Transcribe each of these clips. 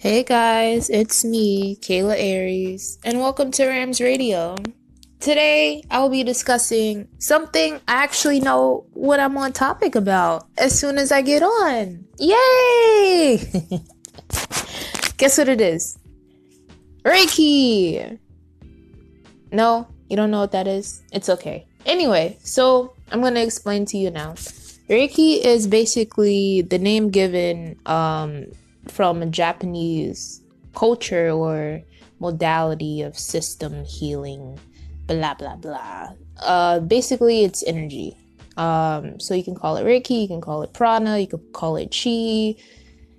Hey guys, it's me, Kayla Aries, and welcome to Rams Radio. Today, I will be discussing something I actually know what I'm on topic about as soon as I get on. Yay! Guess what it is? Reiki! No, you don't know what that is? It's okay. Anyway, so I'm gonna explain to you now. Reiki is basically the name given um, from a Japanese culture or modality of system healing, blah blah blah. Uh, basically, it's energy. Um, so you can call it Reiki, you can call it prana, you can call it chi,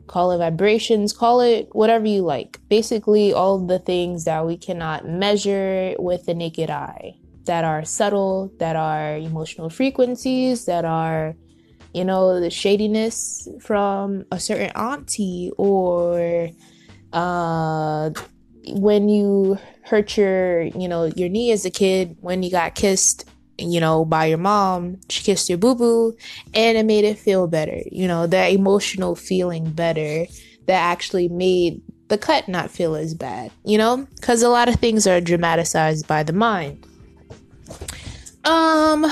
call it vibrations, call it whatever you like. Basically, all the things that we cannot measure with the naked eye, that are subtle, that are emotional frequencies, that are you know, the shadiness from a certain auntie or uh, when you hurt your, you know, your knee as a kid, when you got kissed, you know, by your mom, she kissed your boo boo, and it made it feel better, you know, that emotional feeling better that actually made the cut not feel as bad, you know, because a lot of things are dramatized by the mind. Um,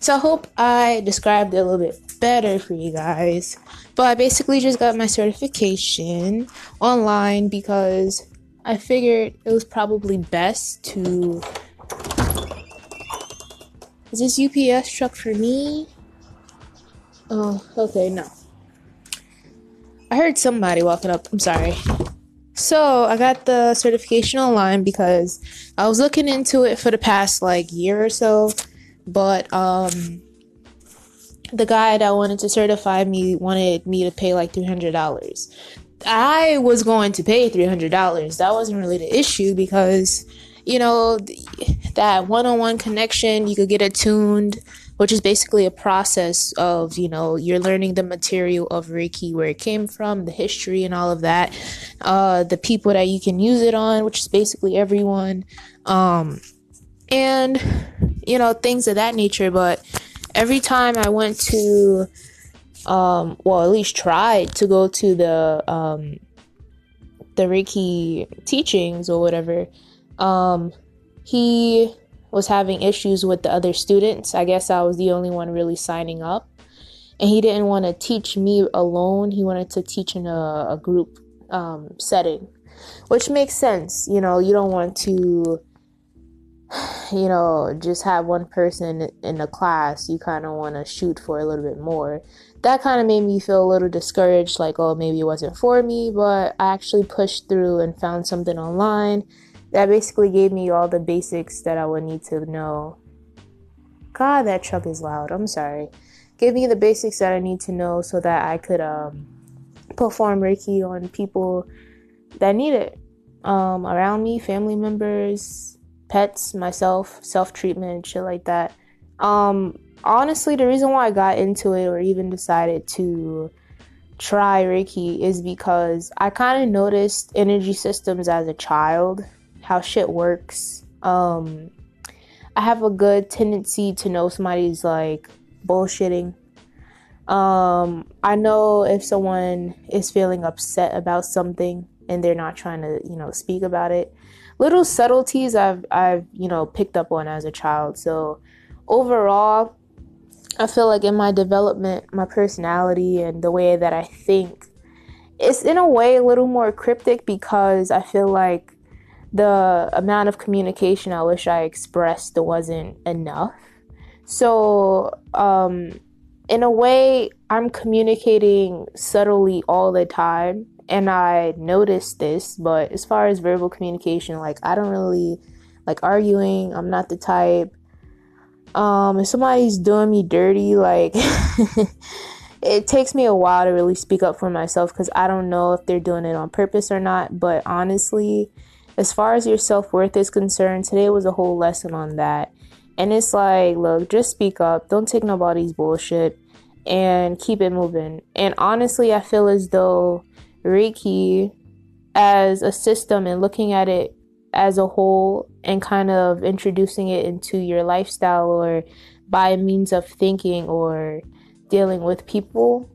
so I hope I described it a little bit better for you guys. But I basically just got my certification online because I figured it was probably best to. Is this UPS truck for me? Oh, okay, no. I heard somebody walking up. I'm sorry. So I got the certification online because I was looking into it for the past like year or so, but um the guy that wanted to certify me wanted me to pay like $300. I was going to pay $300. That wasn't really the issue because, you know, that one on one connection, you could get attuned, which is basically a process of, you know, you're learning the material of Reiki, where it came from, the history, and all of that. Uh, the people that you can use it on, which is basically everyone. Um, and, you know, things of that nature. But, every time I went to, um, well, at least tried to go to the um, the Reiki teachings or whatever, um, he was having issues with the other students. I guess I was the only one really signing up. And he didn't want to teach me alone. He wanted to teach in a, a group um, setting, which makes sense. You know, you don't want to you know, just have one person in the class, you kind of want to shoot for a little bit more. That kind of made me feel a little discouraged, like, oh, maybe it wasn't for me, but I actually pushed through and found something online that basically gave me all the basics that I would need to know. God, that truck is loud. I'm sorry. Give me the basics that I need to know so that I could um, perform Reiki on people that need it um, around me, family members, pets, myself, self treatment, shit like that. Um, honestly, the reason why I got into it or even decided to try Reiki is because I kind of noticed energy systems as a child, how shit works. Um, I have a good tendency to know somebody's like bullshitting. Um, I know if someone is feeling upset about something and they're not trying to, you know, speak about it little subtleties I've I've you know picked up on as a child. So overall, I feel like in my development, my personality and the way that I think, it's in a way a little more cryptic because I feel like the amount of communication I wish I expressed wasn't enough. So, um, in a way, I'm communicating subtly all the time and I noticed this, but as far as verbal communication, like I don't really like arguing. I'm not the type. Um, if somebody's doing me dirty, like it takes me a while to really speak up for myself because I don't know if they're doing it on purpose or not. But honestly, as far as your self worth is concerned, today was a whole lesson on that. And it's like, look, just speak up. Don't take nobody's bullshit and keep it moving. And honestly, I feel as though Reiki as a system and looking at it as a whole and kind of introducing it into your lifestyle or by means of thinking or dealing with people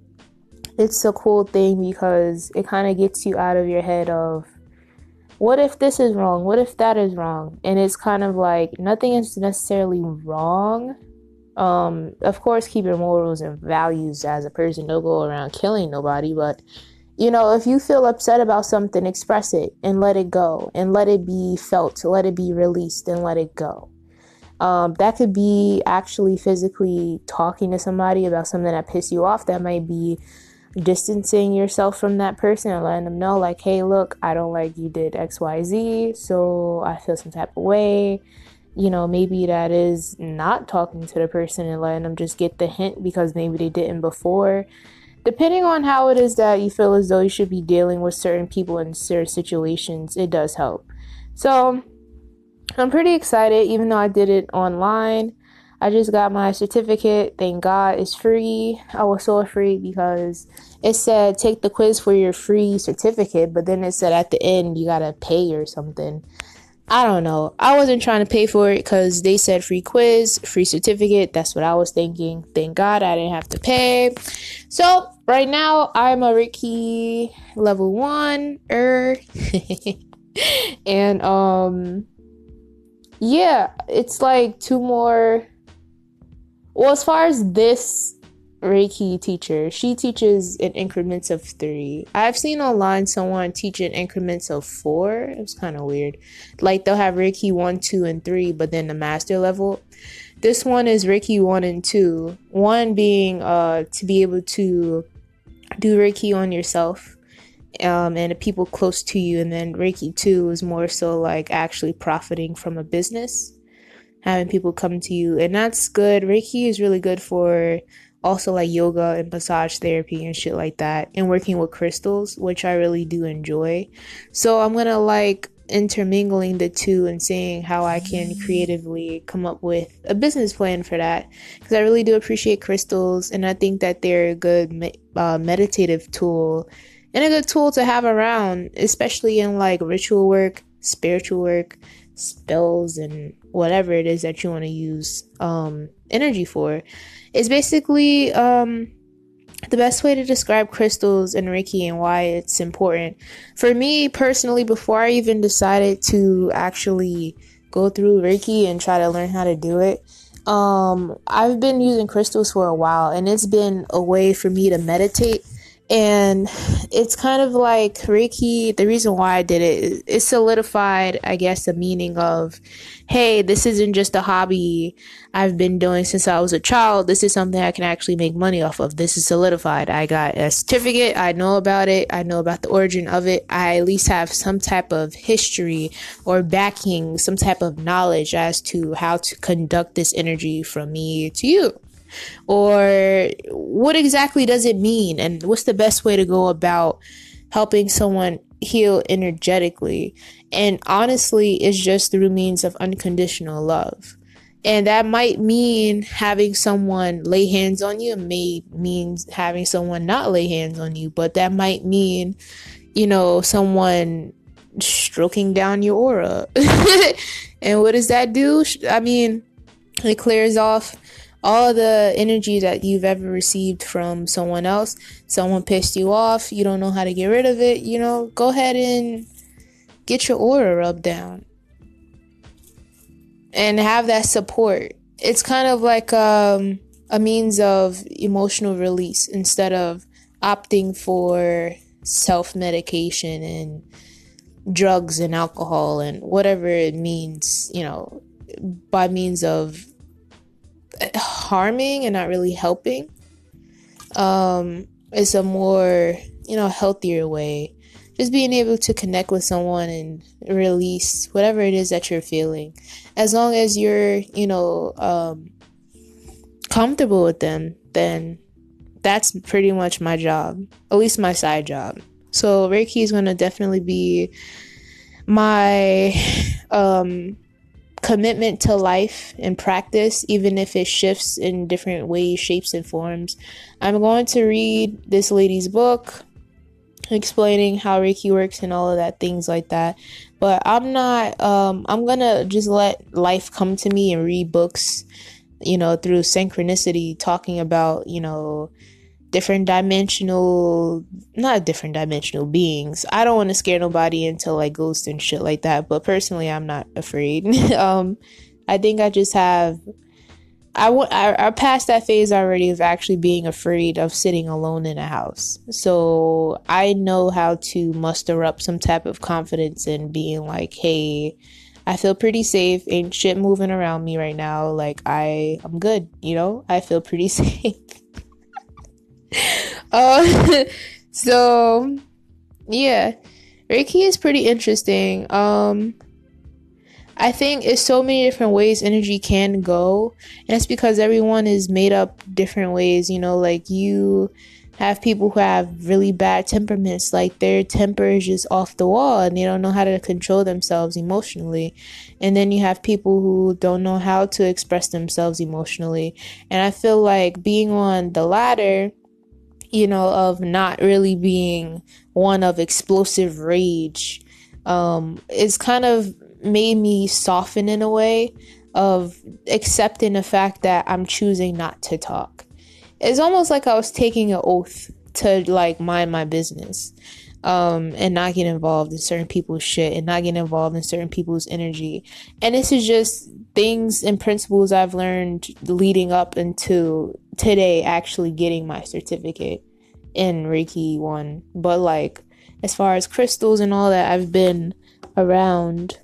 it's a cool thing because it kind of gets you out of your head of what if this is wrong? What if that is wrong? And it's kind of like nothing is necessarily wrong. Um, of course, keep your morals and values as a person. Don't go around killing nobody, but you know, if you feel upset about something, express it and let it go and let it be felt, let it be released and let it go. Um, that could be actually physically talking to somebody about something that pissed you off. That might be distancing yourself from that person and letting them know, like, hey, look, I don't like you did XYZ, so I feel some type of way. You know, maybe that is not talking to the person and letting them just get the hint because maybe they didn't before. Depending on how it is that you feel as though you should be dealing with certain people in certain situations, it does help. So, I'm pretty excited, even though I did it online. I just got my certificate. Thank God it's free. I was so afraid because it said take the quiz for your free certificate, but then it said at the end you gotta pay or something. I don't know. I wasn't trying to pay for it because they said free quiz, free certificate. That's what I was thinking. Thank God I didn't have to pay. So right now I'm a Reiki level one er, and um, yeah, it's like two more well, as far as this Reiki teacher, she teaches in increments of three. I've seen online someone teach in increments of four. It was kind of weird. Like they'll have Reiki one, two, and three, but then the master level. This one is Reiki one and two. One being uh to be able to do Reiki on yourself um, and the people close to you, and then Reiki two is more so like actually profiting from a business having people come to you and that's good reiki is really good for also like yoga and massage therapy and shit like that and working with crystals which i really do enjoy so i'm gonna like intermingling the two and seeing how i can creatively come up with a business plan for that because i really do appreciate crystals and i think that they're a good me- uh, meditative tool and a good tool to have around especially in like ritual work spiritual work spells and whatever it is that you want to use um, energy for. It's basically um, the best way to describe crystals and Reiki and why it's important. For me personally, before I even decided to actually go through Reiki and try to learn how to do it, um, I've been using crystals for a while and it's been a way for me to meditate and it's kind of like Reiki. The reason why I did it, it solidified, I guess, the meaning of, hey, this isn't just a hobby I've been doing since I was a child. This is something I can actually make money off of. This is solidified. I got a certificate. I know about it. I know about the origin of it. I at least have some type of history or backing, some type of knowledge as to how to conduct this energy from me to you or what exactly does it mean? And what's the best way to go about helping someone heal energetically? And honestly it's just through means of unconditional love. And that might mean having someone lay hands on you. It may mean having someone not lay hands on you but that might mean you know someone stroking down your aura. And what does that do? I mean it clears off all the energy that you've ever received from someone else. Someone pissed you off, you don't know how to get rid of it, you know, go ahead and get your aura rubbed down and have that support. It's kind of like um, a means of emotional release instead of opting for self medication and drugs and alcohol and whatever it means, you know, by means of harming and not really helping. Um, it's a more, you know, healthier way. Just being able to connect with someone and release whatever it is that you're feeling. As long as you're, you know, um, comfortable with them, then that's pretty much my job, at least my side job. So Reiki is going to definitely be my um commitment to life and practice, even if it shifts in different ways, shapes, and forms. I'm going to read this lady's book explaining how Reiki works and all of that, things like that. But I'm not, um, I'm gonna just let life come to me and read books, you know, through synchronicity, talking about, you know, different dimensional not different dimensional beings i don't want to scare nobody into like ghosts and shit like that but personally i'm not afraid um i think i just have I, w- I, I passed that phase already of actually being afraid of sitting alone in a house. So I know how to muster up some type of confidence in being like, hey, I feel pretty safe. Ain't shit moving around me right now. Like I, I'm good. You know, I feel pretty safe. uh, so yeah, Reiki is pretty interesting. Um, I think it's so many different ways energy can go, and it's because everyone is made up different ways. You know, like you have people who have really bad temperaments, like their temper is just off the wall and they don't know how to control themselves emotionally. And then you have people who don't know how to express themselves emotionally. And I feel like being on the latter, you know, of not really being one of explosive rage, um, is kind of made me soften in a way of accepting the fact that I'm choosing not to talk. It's almost like I was taking an oath to like mind my business um, and not get involved in certain people's shit and not get involved in certain people's energy. And this is just things and principles I've learned leading up into today actually getting my certificate in Reiki 1. But like as far as crystals and all that, I've been around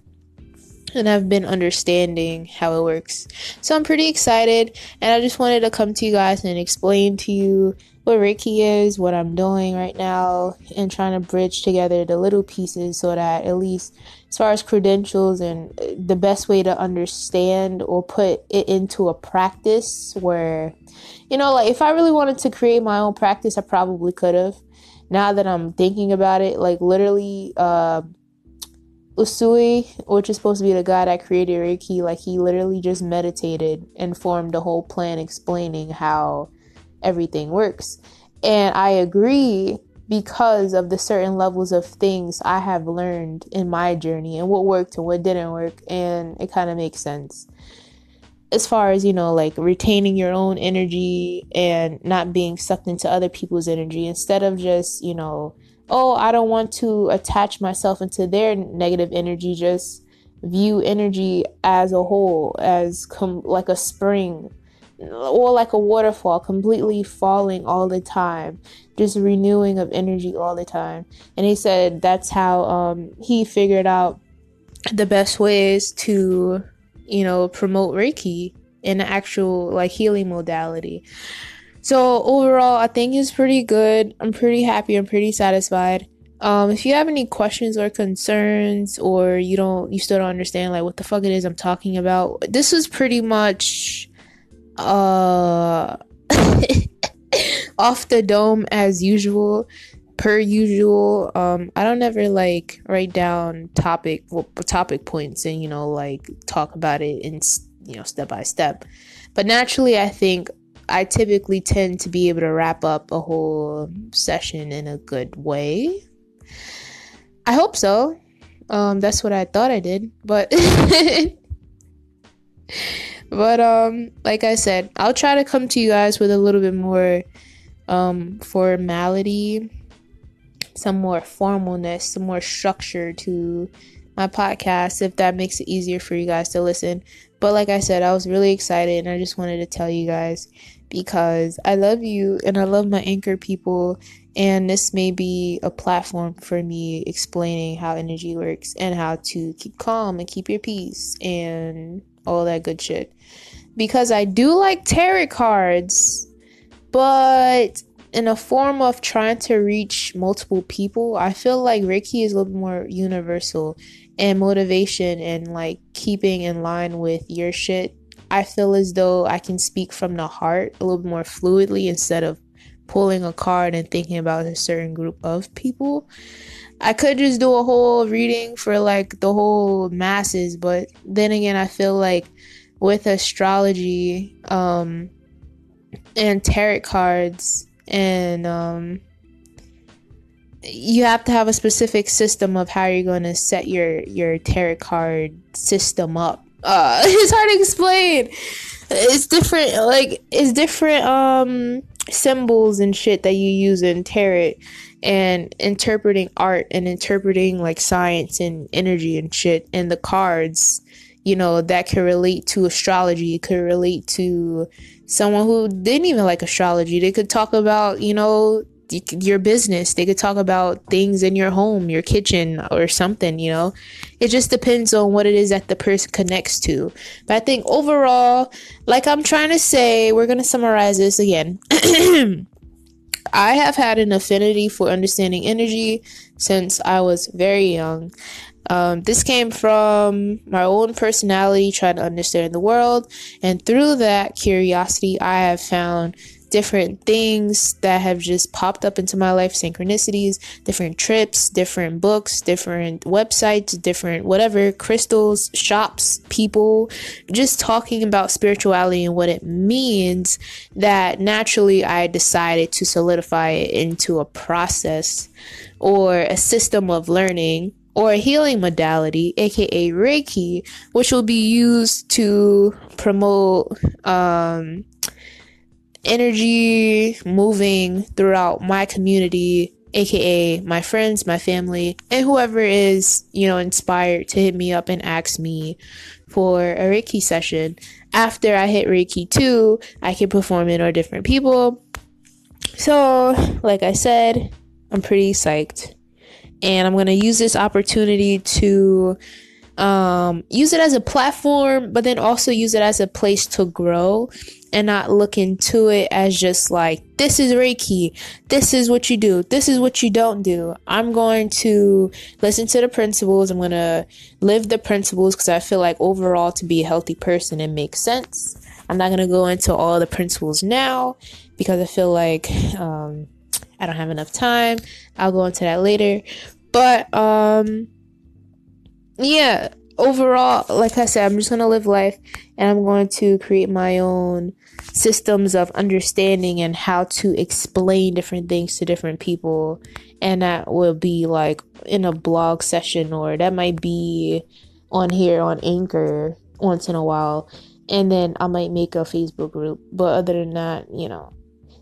and I've been understanding how it works. So I'm pretty excited, and I just wanted to come to you guys and explain to you what Reiki is, what I'm doing right now, and trying to bridge together the little pieces so that at least as far as credentials and the best way to understand or put it into a practice where, you know, like if I really wanted to create my own practice, I probably could have. Now that I'm thinking about it, like literally, uh, Usui, which is supposed to be the guy that created Reiki, like he literally just meditated and formed a whole plan explaining how everything works. And I agree because of the certain levels of things I have learned in my journey and what worked and what didn't work. And it kind of makes sense. As far as, you know, like retaining your own energy and not being sucked into other people's energy instead of just, you know, oh, I don't want to attach myself into their negative energy, just view energy as a whole, as com- like a spring or like a waterfall, completely falling all the time, just renewing of energy all the time. And he said that's how um, he figured out the best ways to, you know, promote Reiki in the actual like healing modality. So overall, I think it's pretty good. I'm pretty happy. I'm pretty satisfied. Um, if you have any questions or concerns, or you don't, you still don't understand like what the fuck it is I'm talking about, this is pretty much uh off the dome as usual per usual um i don't ever like write down topic well, topic points and you know like talk about it in you know step by step but naturally i think I typically tend to be able to wrap up a whole session in a good way. I hope so. Um, that's what I thought I did, but but um, like I said, I'll try to come to you guys with a little bit more um formality, some more formalness, some more structure to my podcast if that makes it easier for you guys to listen. But like I said, I was really excited and I just wanted to tell you guys because I love you and I love my anchor people. And this may be a platform for me explaining how energy works and how to keep calm and keep your peace and all that good shit. Because I do like tarot cards, but in a form of trying to reach multiple people, I feel like Reiki is a little more universal and motivation and like keeping in line with your shit I feel as though I can speak from the heart a little more fluidly instead of pulling a card and thinking about a certain group of people. I could just do a whole reading for like the whole masses, but then again, I feel like with astrology um, and tarot cards and um, you have to have a specific system of how you're going to set your your tarot card system up uh it's hard to explain it's different like it's different um symbols and shit that you use in tarot and interpreting art and interpreting like science and energy and shit and the cards you know that can relate to astrology It could relate to someone who didn't even like astrology they could talk about you know your business. They could talk about things in your home, your kitchen, or something, you know. It just depends on what it is that the person connects to. But I think overall, like I'm trying to say, we're going to summarize this again. I have had an affinity for understanding energy since I was very young. Um, this came from my own personality trying to understand the world, and through that curiosity, I have found different things that have just popped up into my life synchronicities, different trips, different books, different websites, different whatever, crystals, shops, people, just talking about spirituality and what it means that naturally I decided to solidify it into a process or a system of learning or a healing modality, aka Reiki, which will be used to promote um, energy moving throughout my community, aka my friends, my family, and whoever is, you know, inspired to hit me up and ask me for a Reiki session. After I hit Reiki 2, I can perform it on different people. So, like I said, I'm pretty psyched. And I'm going to use this opportunity to um, use it as a platform, but then also use it as a place to grow and not look into it as just like, this is Reiki, this is what you do, this is what you don't do. I'm going to listen to the principles, I'm going to live the principles because I feel like overall to be a healthy person, it makes sense. I'm not going to go into all the principles now because I feel like um, I don't have enough time. I'll go into that later. But, um, yeah, overall, like I said, I'm just going to live life and I'm going to create my own systems of understanding and how to explain different things to different people. And that will be like in a blog session or that might be on here on Anchor once in a while. And then I might make a Facebook group. But other than that, you know,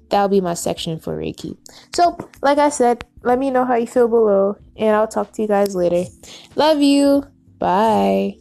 that'll be my section for Reiki. So, like I said, let me know how you feel below, and I'll talk to you guys later. Love you. Bye.